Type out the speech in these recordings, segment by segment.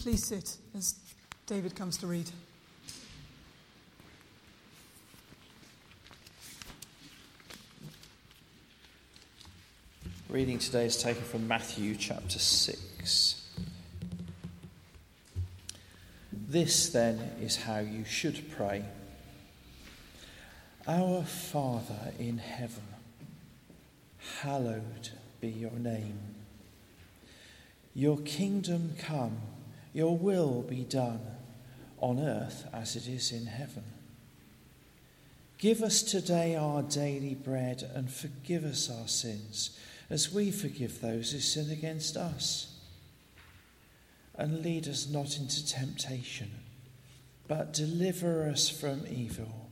Please sit as David comes to read. Reading today is taken from Matthew chapter 6. This then is how you should pray Our Father in heaven, hallowed be your name. Your kingdom come, your will be done on earth as it is in heaven. Give us today our daily bread and forgive us our sins as we forgive those who sin against us. And lead us not into temptation, but deliver us from evil.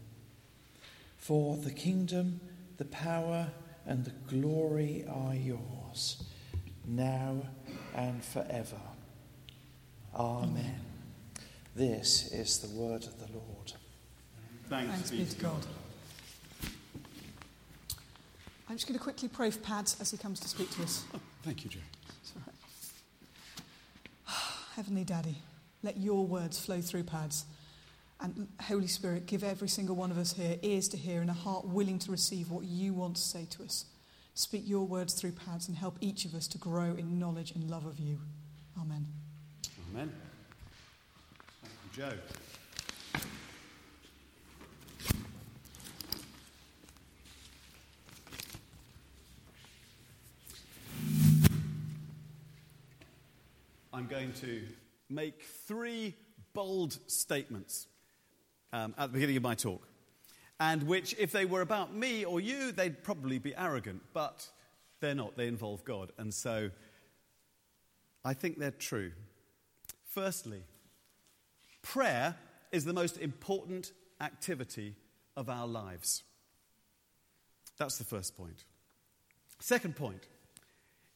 For the kingdom, the power, and the glory are yours, now and forever. Amen. This is the word of the Lord. Thanks, Thanks be to God. I'm just going to quickly pray for Pads as he comes to speak to us. Oh, thank you, Joe. Heavenly Daddy, let your words flow through Pads. And Holy Spirit, give every single one of us here ears to hear and a heart willing to receive what you want to say to us. Speak your words through Pads and help each of us to grow in knowledge and love of you. Amen. Amen. Joe. I'm going to make three bold statements um, at the beginning of my talk, and which, if they were about me or you, they'd probably be arrogant, but they're not. They involve God. And so I think they're true. Firstly, prayer is the most important activity of our lives. That's the first point. Second point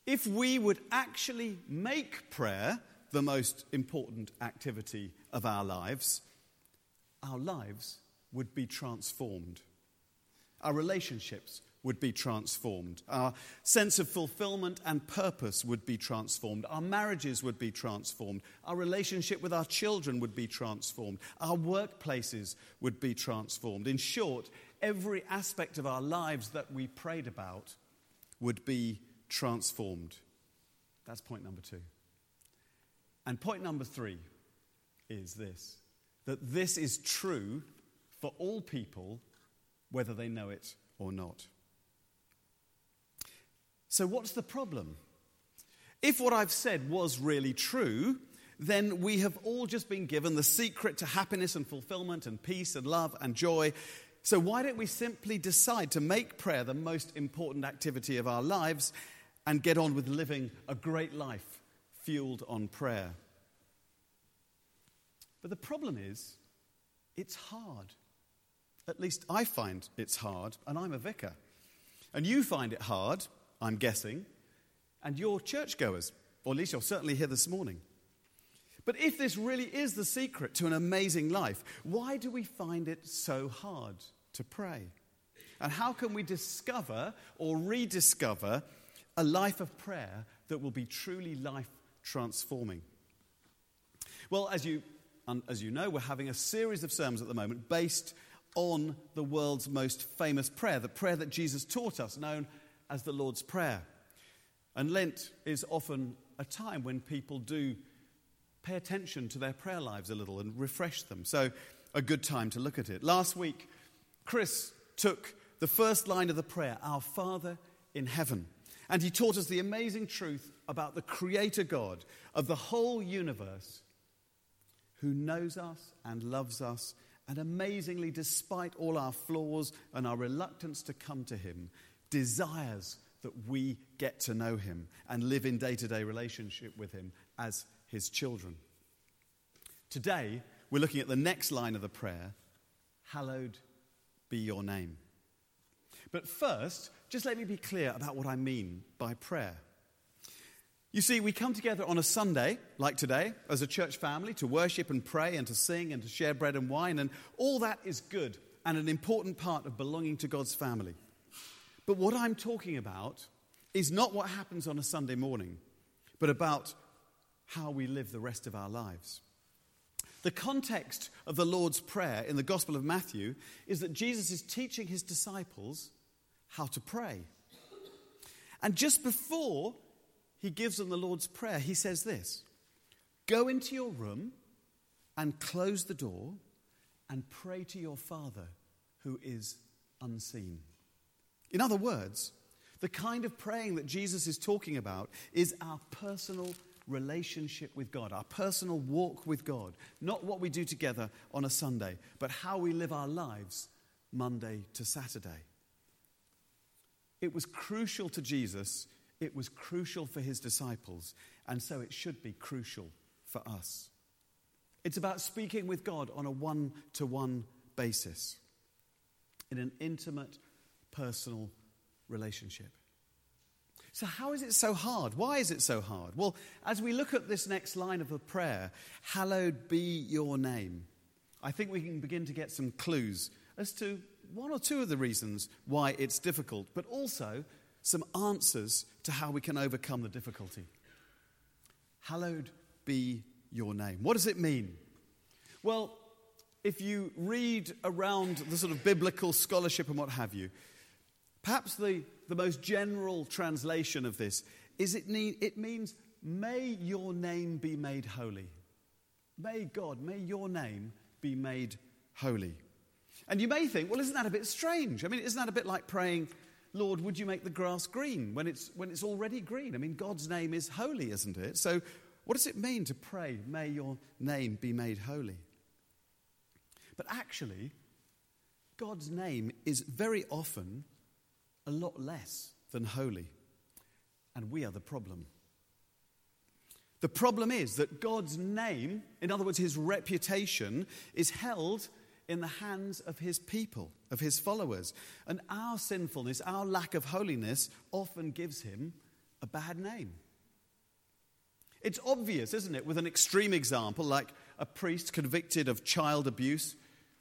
if we would actually make prayer the most important activity of our lives, our lives would be transformed. Our relationships would be transformed. Our sense of fulfillment and purpose would be transformed. Our marriages would be transformed. Our relationship with our children would be transformed. Our workplaces would be transformed. In short, every aspect of our lives that we prayed about would be transformed. That's point number two. And point number three is this that this is true for all people, whether they know it or not. So, what's the problem? If what I've said was really true, then we have all just been given the secret to happiness and fulfillment and peace and love and joy. So, why don't we simply decide to make prayer the most important activity of our lives and get on with living a great life fueled on prayer. But the problem is, it's hard. At least I find it's hard, and I'm a vicar. And you find it hard, I'm guessing, and you're churchgoers, or at least you're certainly here this morning. But if this really is the secret to an amazing life, why do we find it so hard to pray? And how can we discover or rediscover a life of prayer that will be truly life transforming. Well, as you, as you know, we're having a series of sermons at the moment based on the world's most famous prayer, the prayer that Jesus taught us, known as the Lord's Prayer. And Lent is often a time when people do pay attention to their prayer lives a little and refresh them. So, a good time to look at it. Last week, Chris took the first line of the prayer, Our Father in heaven. And he taught us the amazing truth about the Creator God of the whole universe who knows us and loves us, and amazingly, despite all our flaws and our reluctance to come to Him, desires that we get to know Him and live in day to day relationship with Him as His children. Today, we're looking at the next line of the prayer Hallowed be your name. But first, just let me be clear about what I mean by prayer. You see, we come together on a Sunday, like today, as a church family to worship and pray and to sing and to share bread and wine, and all that is good and an important part of belonging to God's family. But what I'm talking about is not what happens on a Sunday morning, but about how we live the rest of our lives. The context of the Lord's Prayer in the Gospel of Matthew is that Jesus is teaching his disciples how to pray. And just before he gives them the Lord's Prayer, he says this Go into your room and close the door and pray to your Father who is unseen. In other words, the kind of praying that Jesus is talking about is our personal relationship with God, our personal walk with God. Not what we do together on a Sunday, but how we live our lives Monday to Saturday. It was crucial to Jesus, it was crucial for his disciples, and so it should be crucial for us. It's about speaking with God on a one to one basis in an intimate, personal relationship. So, how is it so hard? Why is it so hard? Well, as we look at this next line of the prayer, hallowed be your name, I think we can begin to get some clues as to one or two of the reasons why it's difficult, but also some answers to how we can overcome the difficulty. Hallowed be your name. What does it mean? Well, if you read around the sort of biblical scholarship and what have you, perhaps the, the most general translation of this is it, need, it means, may your name be made holy. May God, may your name be made holy. And you may think, well, isn't that a bit strange? I mean, isn't that a bit like praying, Lord, would you make the grass green when it's, when it's already green? I mean, God's name is holy, isn't it? So, what does it mean to pray, may your name be made holy? But actually, God's name is very often a lot less than holy. And we are the problem. The problem is that God's name, in other words, his reputation, is held in the hands of his people, of his followers. And our sinfulness, our lack of holiness, often gives him a bad name. It's obvious, isn't it, with an extreme example like a priest convicted of child abuse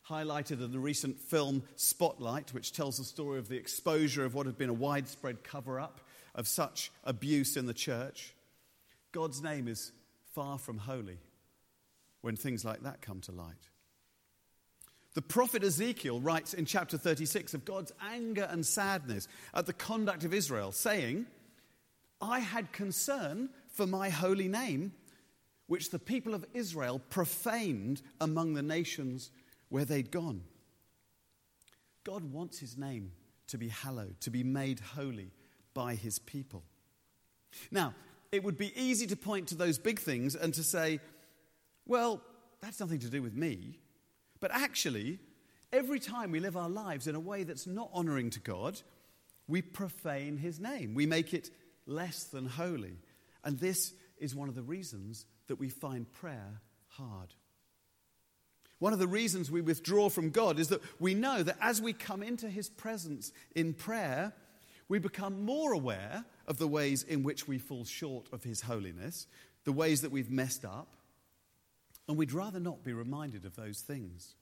highlighted in the recent film Spotlight, which tells the story of the exposure of what had been a widespread cover up of such abuse in the church. God's name is far from holy when things like that come to light. The prophet Ezekiel writes in chapter 36 of God's anger and sadness at the conduct of Israel, saying, I had concern for my holy name, which the people of Israel profaned among the nations where they'd gone. God wants his name to be hallowed, to be made holy by his people. Now, it would be easy to point to those big things and to say, well, that's nothing to do with me. But actually, every time we live our lives in a way that's not honoring to God, we profane his name. We make it less than holy. And this is one of the reasons that we find prayer hard. One of the reasons we withdraw from God is that we know that as we come into His presence in prayer, we become more aware of the ways in which we fall short of His holiness, the ways that we've messed up, and we'd rather not be reminded of those things.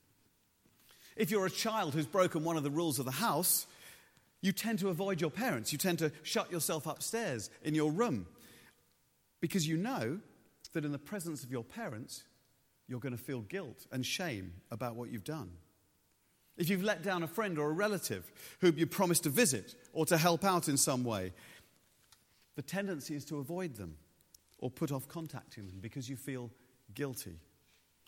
If you're a child who's broken one of the rules of the house, you tend to avoid your parents. You tend to shut yourself upstairs in your room because you know that in the presence of your parents, you're going to feel guilt and shame about what you've done. If you've let down a friend or a relative whom you promised to visit or to help out in some way, the tendency is to avoid them or put off contacting them because you feel guilty.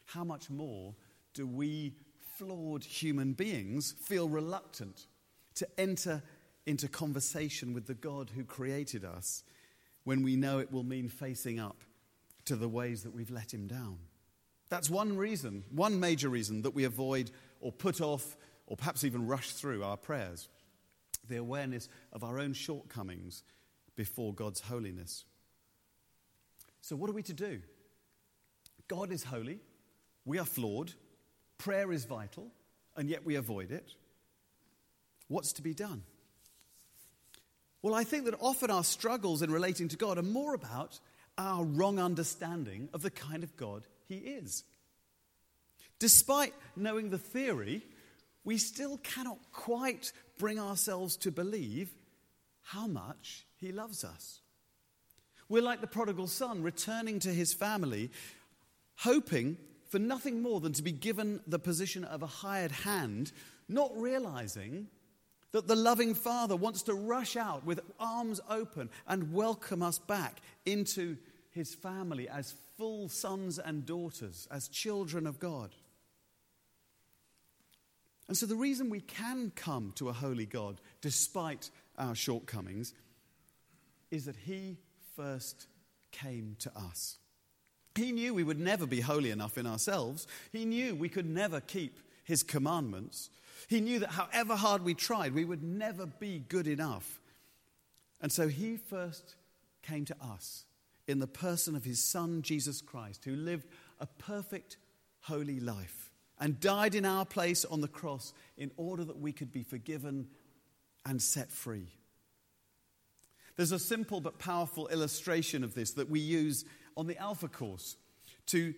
How much more do we flawed human beings feel reluctant to enter into conversation with the God who created us when we know it will mean facing up to the ways that we've let him down? That's one reason, one major reason that we avoid or put off or perhaps even rush through our prayers the awareness of our own shortcomings before God's holiness. So, what are we to do? God is holy, we are flawed, prayer is vital, and yet we avoid it. What's to be done? Well, I think that often our struggles in relating to God are more about our wrong understanding of the kind of God he is. Despite knowing the theory, we still cannot quite bring ourselves to believe how much he loves us. We're like the prodigal son returning to his family, hoping for nothing more than to be given the position of a hired hand, not realizing that the loving Father wants to rush out with arms open and welcome us back into his family as full sons and daughters, as children of God. And so, the reason we can come to a holy God despite our shortcomings is that he first came to us. He knew we would never be holy enough in ourselves. He knew we could never keep his commandments. He knew that however hard we tried, we would never be good enough. And so he first came to us in the person of his son, Jesus Christ, who lived a perfect, holy life and died in our place on the cross in order that we could be forgiven and set free. There's a simple but powerful illustration of this that we use on the Alpha course to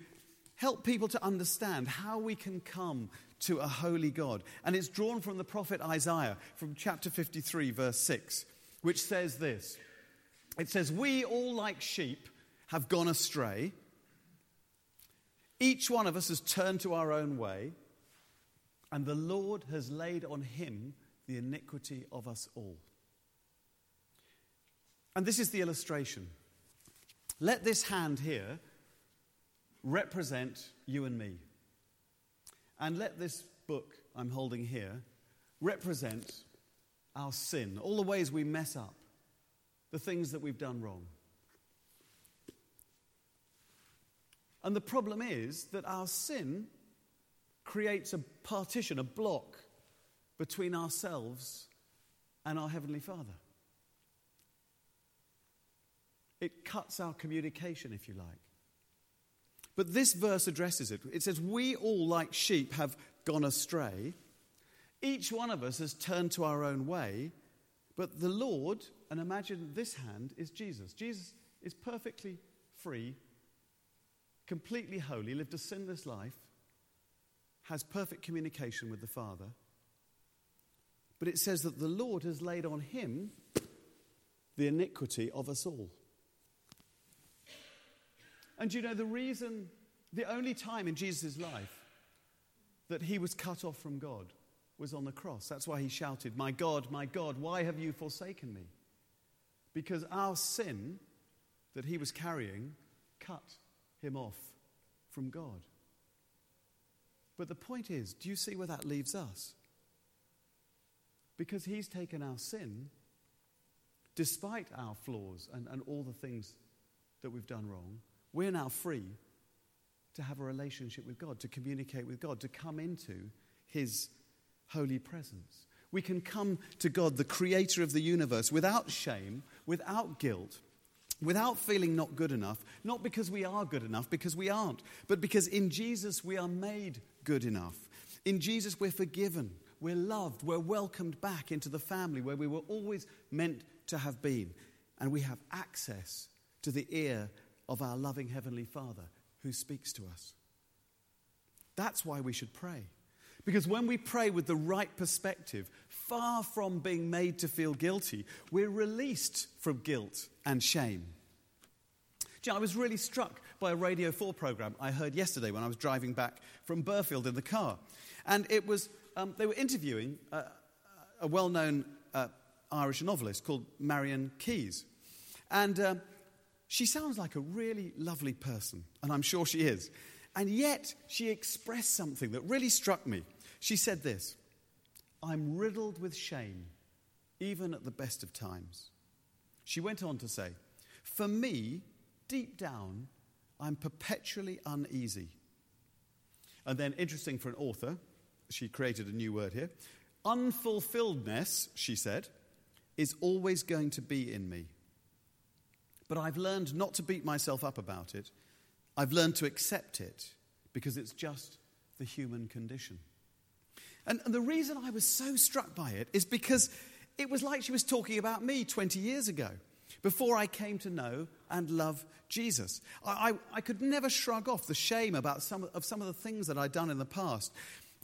help people to understand how we can come to a holy God. And it's drawn from the prophet Isaiah from chapter 53, verse 6, which says this It says, We all like sheep have gone astray. Each one of us has turned to our own way, and the Lord has laid on him the iniquity of us all. And this is the illustration. Let this hand here represent you and me. And let this book I'm holding here represent our sin, all the ways we mess up, the things that we've done wrong. And the problem is that our sin creates a partition, a block between ourselves and our Heavenly Father. It cuts our communication, if you like. But this verse addresses it. It says, We all, like sheep, have gone astray. Each one of us has turned to our own way. But the Lord, and imagine this hand, is Jesus. Jesus is perfectly free, completely holy, lived a sinless life, has perfect communication with the Father. But it says that the Lord has laid on him the iniquity of us all. And you know, the reason, the only time in Jesus' life that he was cut off from God was on the cross. That's why he shouted, My God, my God, why have you forsaken me? Because our sin that he was carrying cut him off from God. But the point is, do you see where that leaves us? Because he's taken our sin, despite our flaws and, and all the things that we've done wrong, we're now free to have a relationship with God, to communicate with God, to come into His holy presence. We can come to God, the creator of the universe, without shame, without guilt, without feeling not good enough, not because we are good enough, because we aren't, but because in Jesus we are made good enough. In Jesus we're forgiven, we're loved, we're welcomed back into the family where we were always meant to have been, and we have access to the ear of our loving Heavenly Father who speaks to us. That's why we should pray. Because when we pray with the right perspective, far from being made to feel guilty, we're released from guilt and shame. You know, I was really struck by a Radio 4 program I heard yesterday when I was driving back from Burfield in the car. And it was, um, they were interviewing a, a well known uh, Irish novelist called Marian Keyes. And um, she sounds like a really lovely person, and I'm sure she is. And yet, she expressed something that really struck me. She said this I'm riddled with shame, even at the best of times. She went on to say, For me, deep down, I'm perpetually uneasy. And then, interesting for an author, she created a new word here. Unfulfilledness, she said, is always going to be in me. But I've learned not to beat myself up about it. I've learned to accept it because it's just the human condition. And, and, the reason I was so struck by it is because it was like she was talking about me 20 years ago, before I came to know and love Jesus. I, I, I could never shrug off the shame about some of some of the things that I'd done in the past.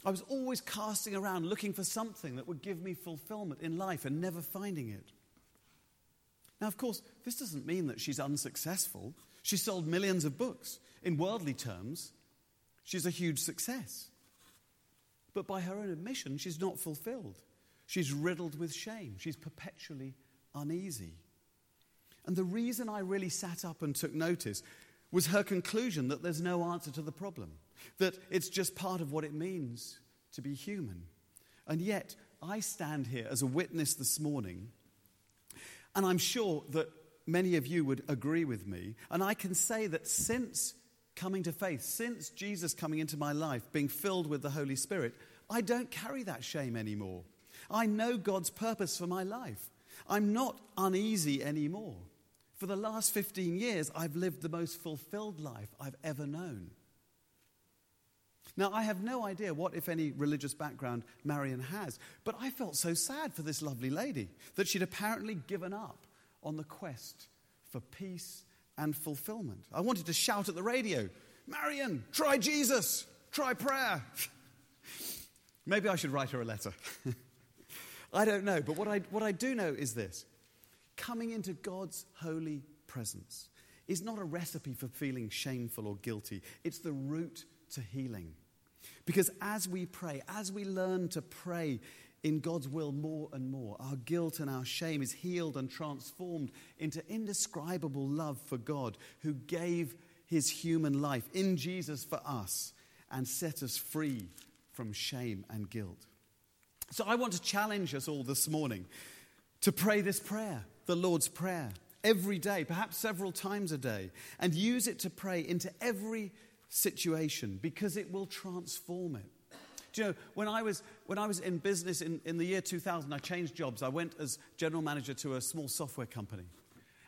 I was always casting around looking for something that would give me fulfillment in life and never finding it. Now, of course, this doesn't mean that she's unsuccessful. She sold millions of books. In worldly terms, she's a huge success. But by her own admission, she's not fulfilled. She's riddled with shame. She's perpetually uneasy. And the reason I really sat up and took notice was her conclusion that there's no answer to the problem, that it's just part of what it means to be human. And yet, I stand here as a witness this morning, and I'm sure that many of you would agree with me. And I can say that since coming to faith, since Jesus coming into my life, being filled with the Holy Spirit, I don't carry that shame anymore. I know God's purpose for my life. I'm not uneasy anymore. For the last 15 years, I've lived the most fulfilled life I've ever known. Now, I have no idea what, if any, religious background Marian has, but I felt so sad for this lovely lady that she'd apparently given up on the quest for peace and fulfillment. I wanted to shout at the radio, Marian, try Jesus, try prayer. Maybe I should write her a letter. I don't know, but what I, what I do know is this coming into God's holy presence is not a recipe for feeling shameful or guilty, it's the route to healing. Because as we pray, as we learn to pray in God's will more and more, our guilt and our shame is healed and transformed into indescribable love for God who gave his human life in Jesus for us and set us free from shame and guilt. So I want to challenge us all this morning to pray this prayer, the Lord's Prayer, every day, perhaps several times a day, and use it to pray into every situation because it will transform it. Do you know, when I was, when I was in business in, in the year 2000, I changed jobs. I went as general manager to a small software company.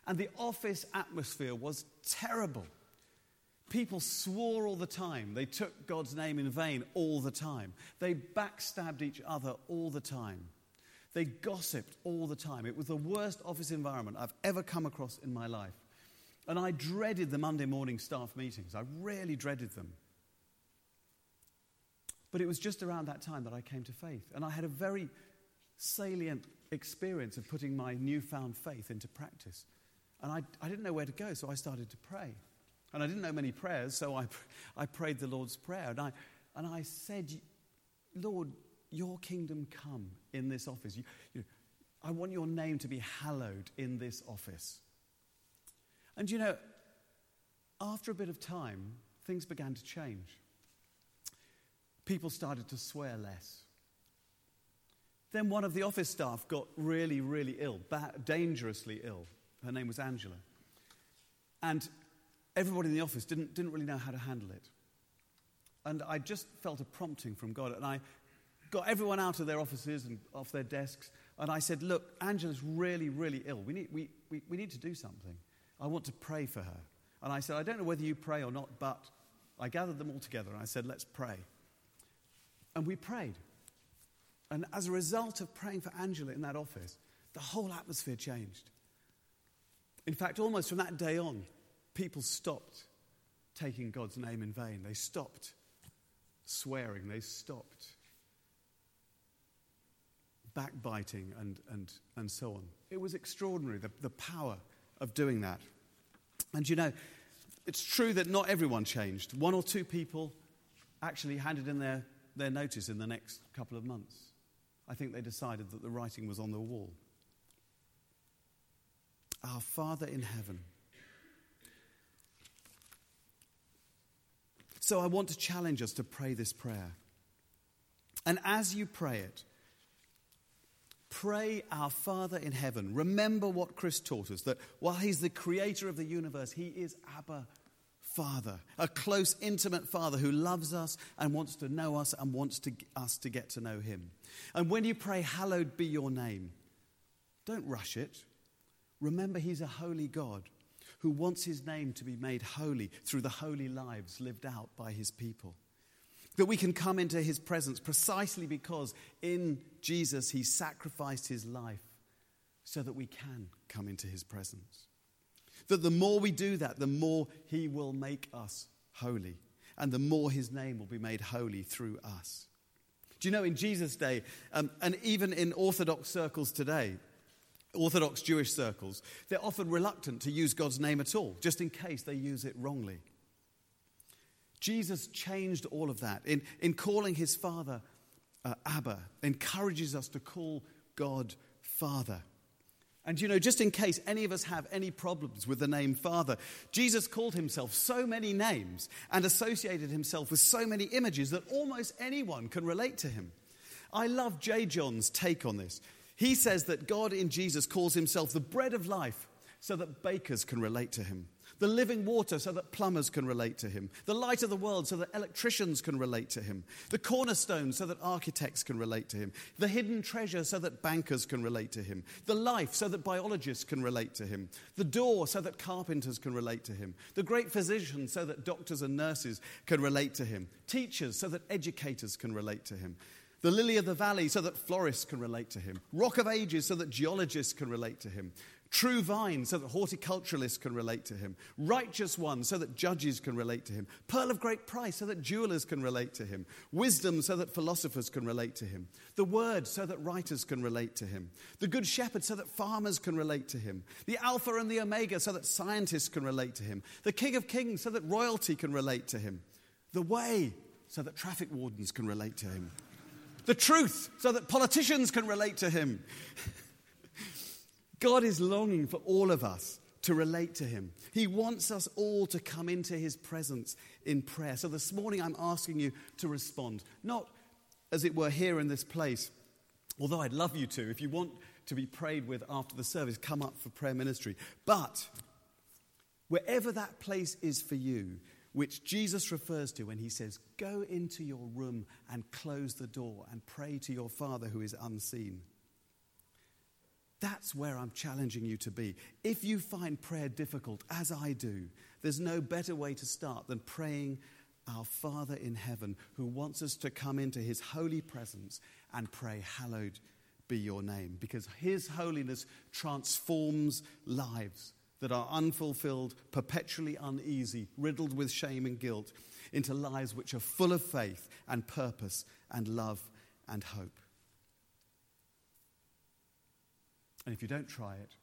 And the office atmosphere was terrible. People swore all the time. They took God's name in vain all the time. They backstabbed each other all the time. They gossiped all the time. It was the worst office environment I've ever come across in my life. And I dreaded the Monday morning staff meetings. I really dreaded them. But it was just around that time that I came to faith. And I had a very salient experience of putting my newfound faith into practice. And I, I didn't know where to go, so I started to pray. And I didn't know many prayers, so I, I prayed the Lord's Prayer. And I, and I said, Lord, your kingdom come in this office. You, you, I want your name to be hallowed in this office. And you know, after a bit of time, things began to change. People started to swear less. Then one of the office staff got really, really ill, dangerously ill. Her name was Angela. And everybody in the office didn't, didn't really know how to handle it. And I just felt a prompting from God. And I got everyone out of their offices and off their desks. And I said, Look, Angela's really, really ill. We need, we, we, we need to do something. I want to pray for her. And I said, I don't know whether you pray or not, but I gathered them all together and I said, let's pray. And we prayed. And as a result of praying for Angela in that office, the whole atmosphere changed. In fact, almost from that day on, people stopped taking God's name in vain. They stopped swearing. They stopped backbiting and, and, and so on. It was extraordinary, the, the power of doing that. And you know, it's true that not everyone changed. One or two people actually handed in their, their notice in the next couple of months. I think they decided that the writing was on the wall. Our Father in heaven. So I want to challenge us to pray this prayer. And as you pray it, Pray, Our Father in heaven. Remember what Chris taught us that while He's the creator of the universe, He is Abba Father, a close, intimate Father who loves us and wants to know us and wants to, us to get to know Him. And when you pray, Hallowed be your name, don't rush it. Remember, He's a holy God who wants His name to be made holy through the holy lives lived out by His people. That we can come into his presence precisely because in Jesus he sacrificed his life so that we can come into his presence. That the more we do that, the more he will make us holy, and the more his name will be made holy through us. Do you know in Jesus' day, um, and even in Orthodox circles today, Orthodox Jewish circles, they're often reluctant to use God's name at all, just in case they use it wrongly. Jesus changed all of that. In, in calling his father uh, Abba, encourages us to call God Father. And you know, just in case any of us have any problems with the name Father, Jesus called himself so many names and associated himself with so many images that almost anyone can relate to him. I love J. John's take on this. He says that God in Jesus calls himself the bread of life so that bakers can relate to him the living water so that plumbers can relate to him, the light of the world so that electricians can relate to him, the cornerstone so that architects can relate to him, the hidden treasure so that bankers can relate to him, the life so that biologists can relate to him, the door so that carpenters can relate to him, the great physician so that doctors and nurses can relate to him, teachers so that educators can relate to him the lily of the valley so that florists can relate to him, rock of ages so that geologists can relate to him, True vine, so that horticulturalists can relate to him. Righteous one, so that judges can relate to him. Pearl of great price, so that jewelers can relate to him. Wisdom, so that philosophers can relate to him. The word, so that writers can relate to him. The good shepherd, so that farmers can relate to him. The Alpha and the Omega, so that scientists can relate to him. The King of Kings, so that royalty can relate to him. The way, so that traffic wardens can relate to him. The truth, so that politicians can relate to him. God is longing for all of us to relate to Him. He wants us all to come into His presence in prayer. So this morning I'm asking you to respond, not as it were here in this place, although I'd love you to. If you want to be prayed with after the service, come up for prayer ministry. But wherever that place is for you, which Jesus refers to when he says, Go into your room and close the door and pray to your Father who is unseen. That's where I'm challenging you to be. If you find prayer difficult, as I do, there's no better way to start than praying our Father in heaven who wants us to come into his holy presence and pray, Hallowed be your name, because his holiness transforms lives that are unfulfilled, perpetually uneasy, riddled with shame and guilt, into lives which are full of faith and purpose and love and hope. And if you don't try it,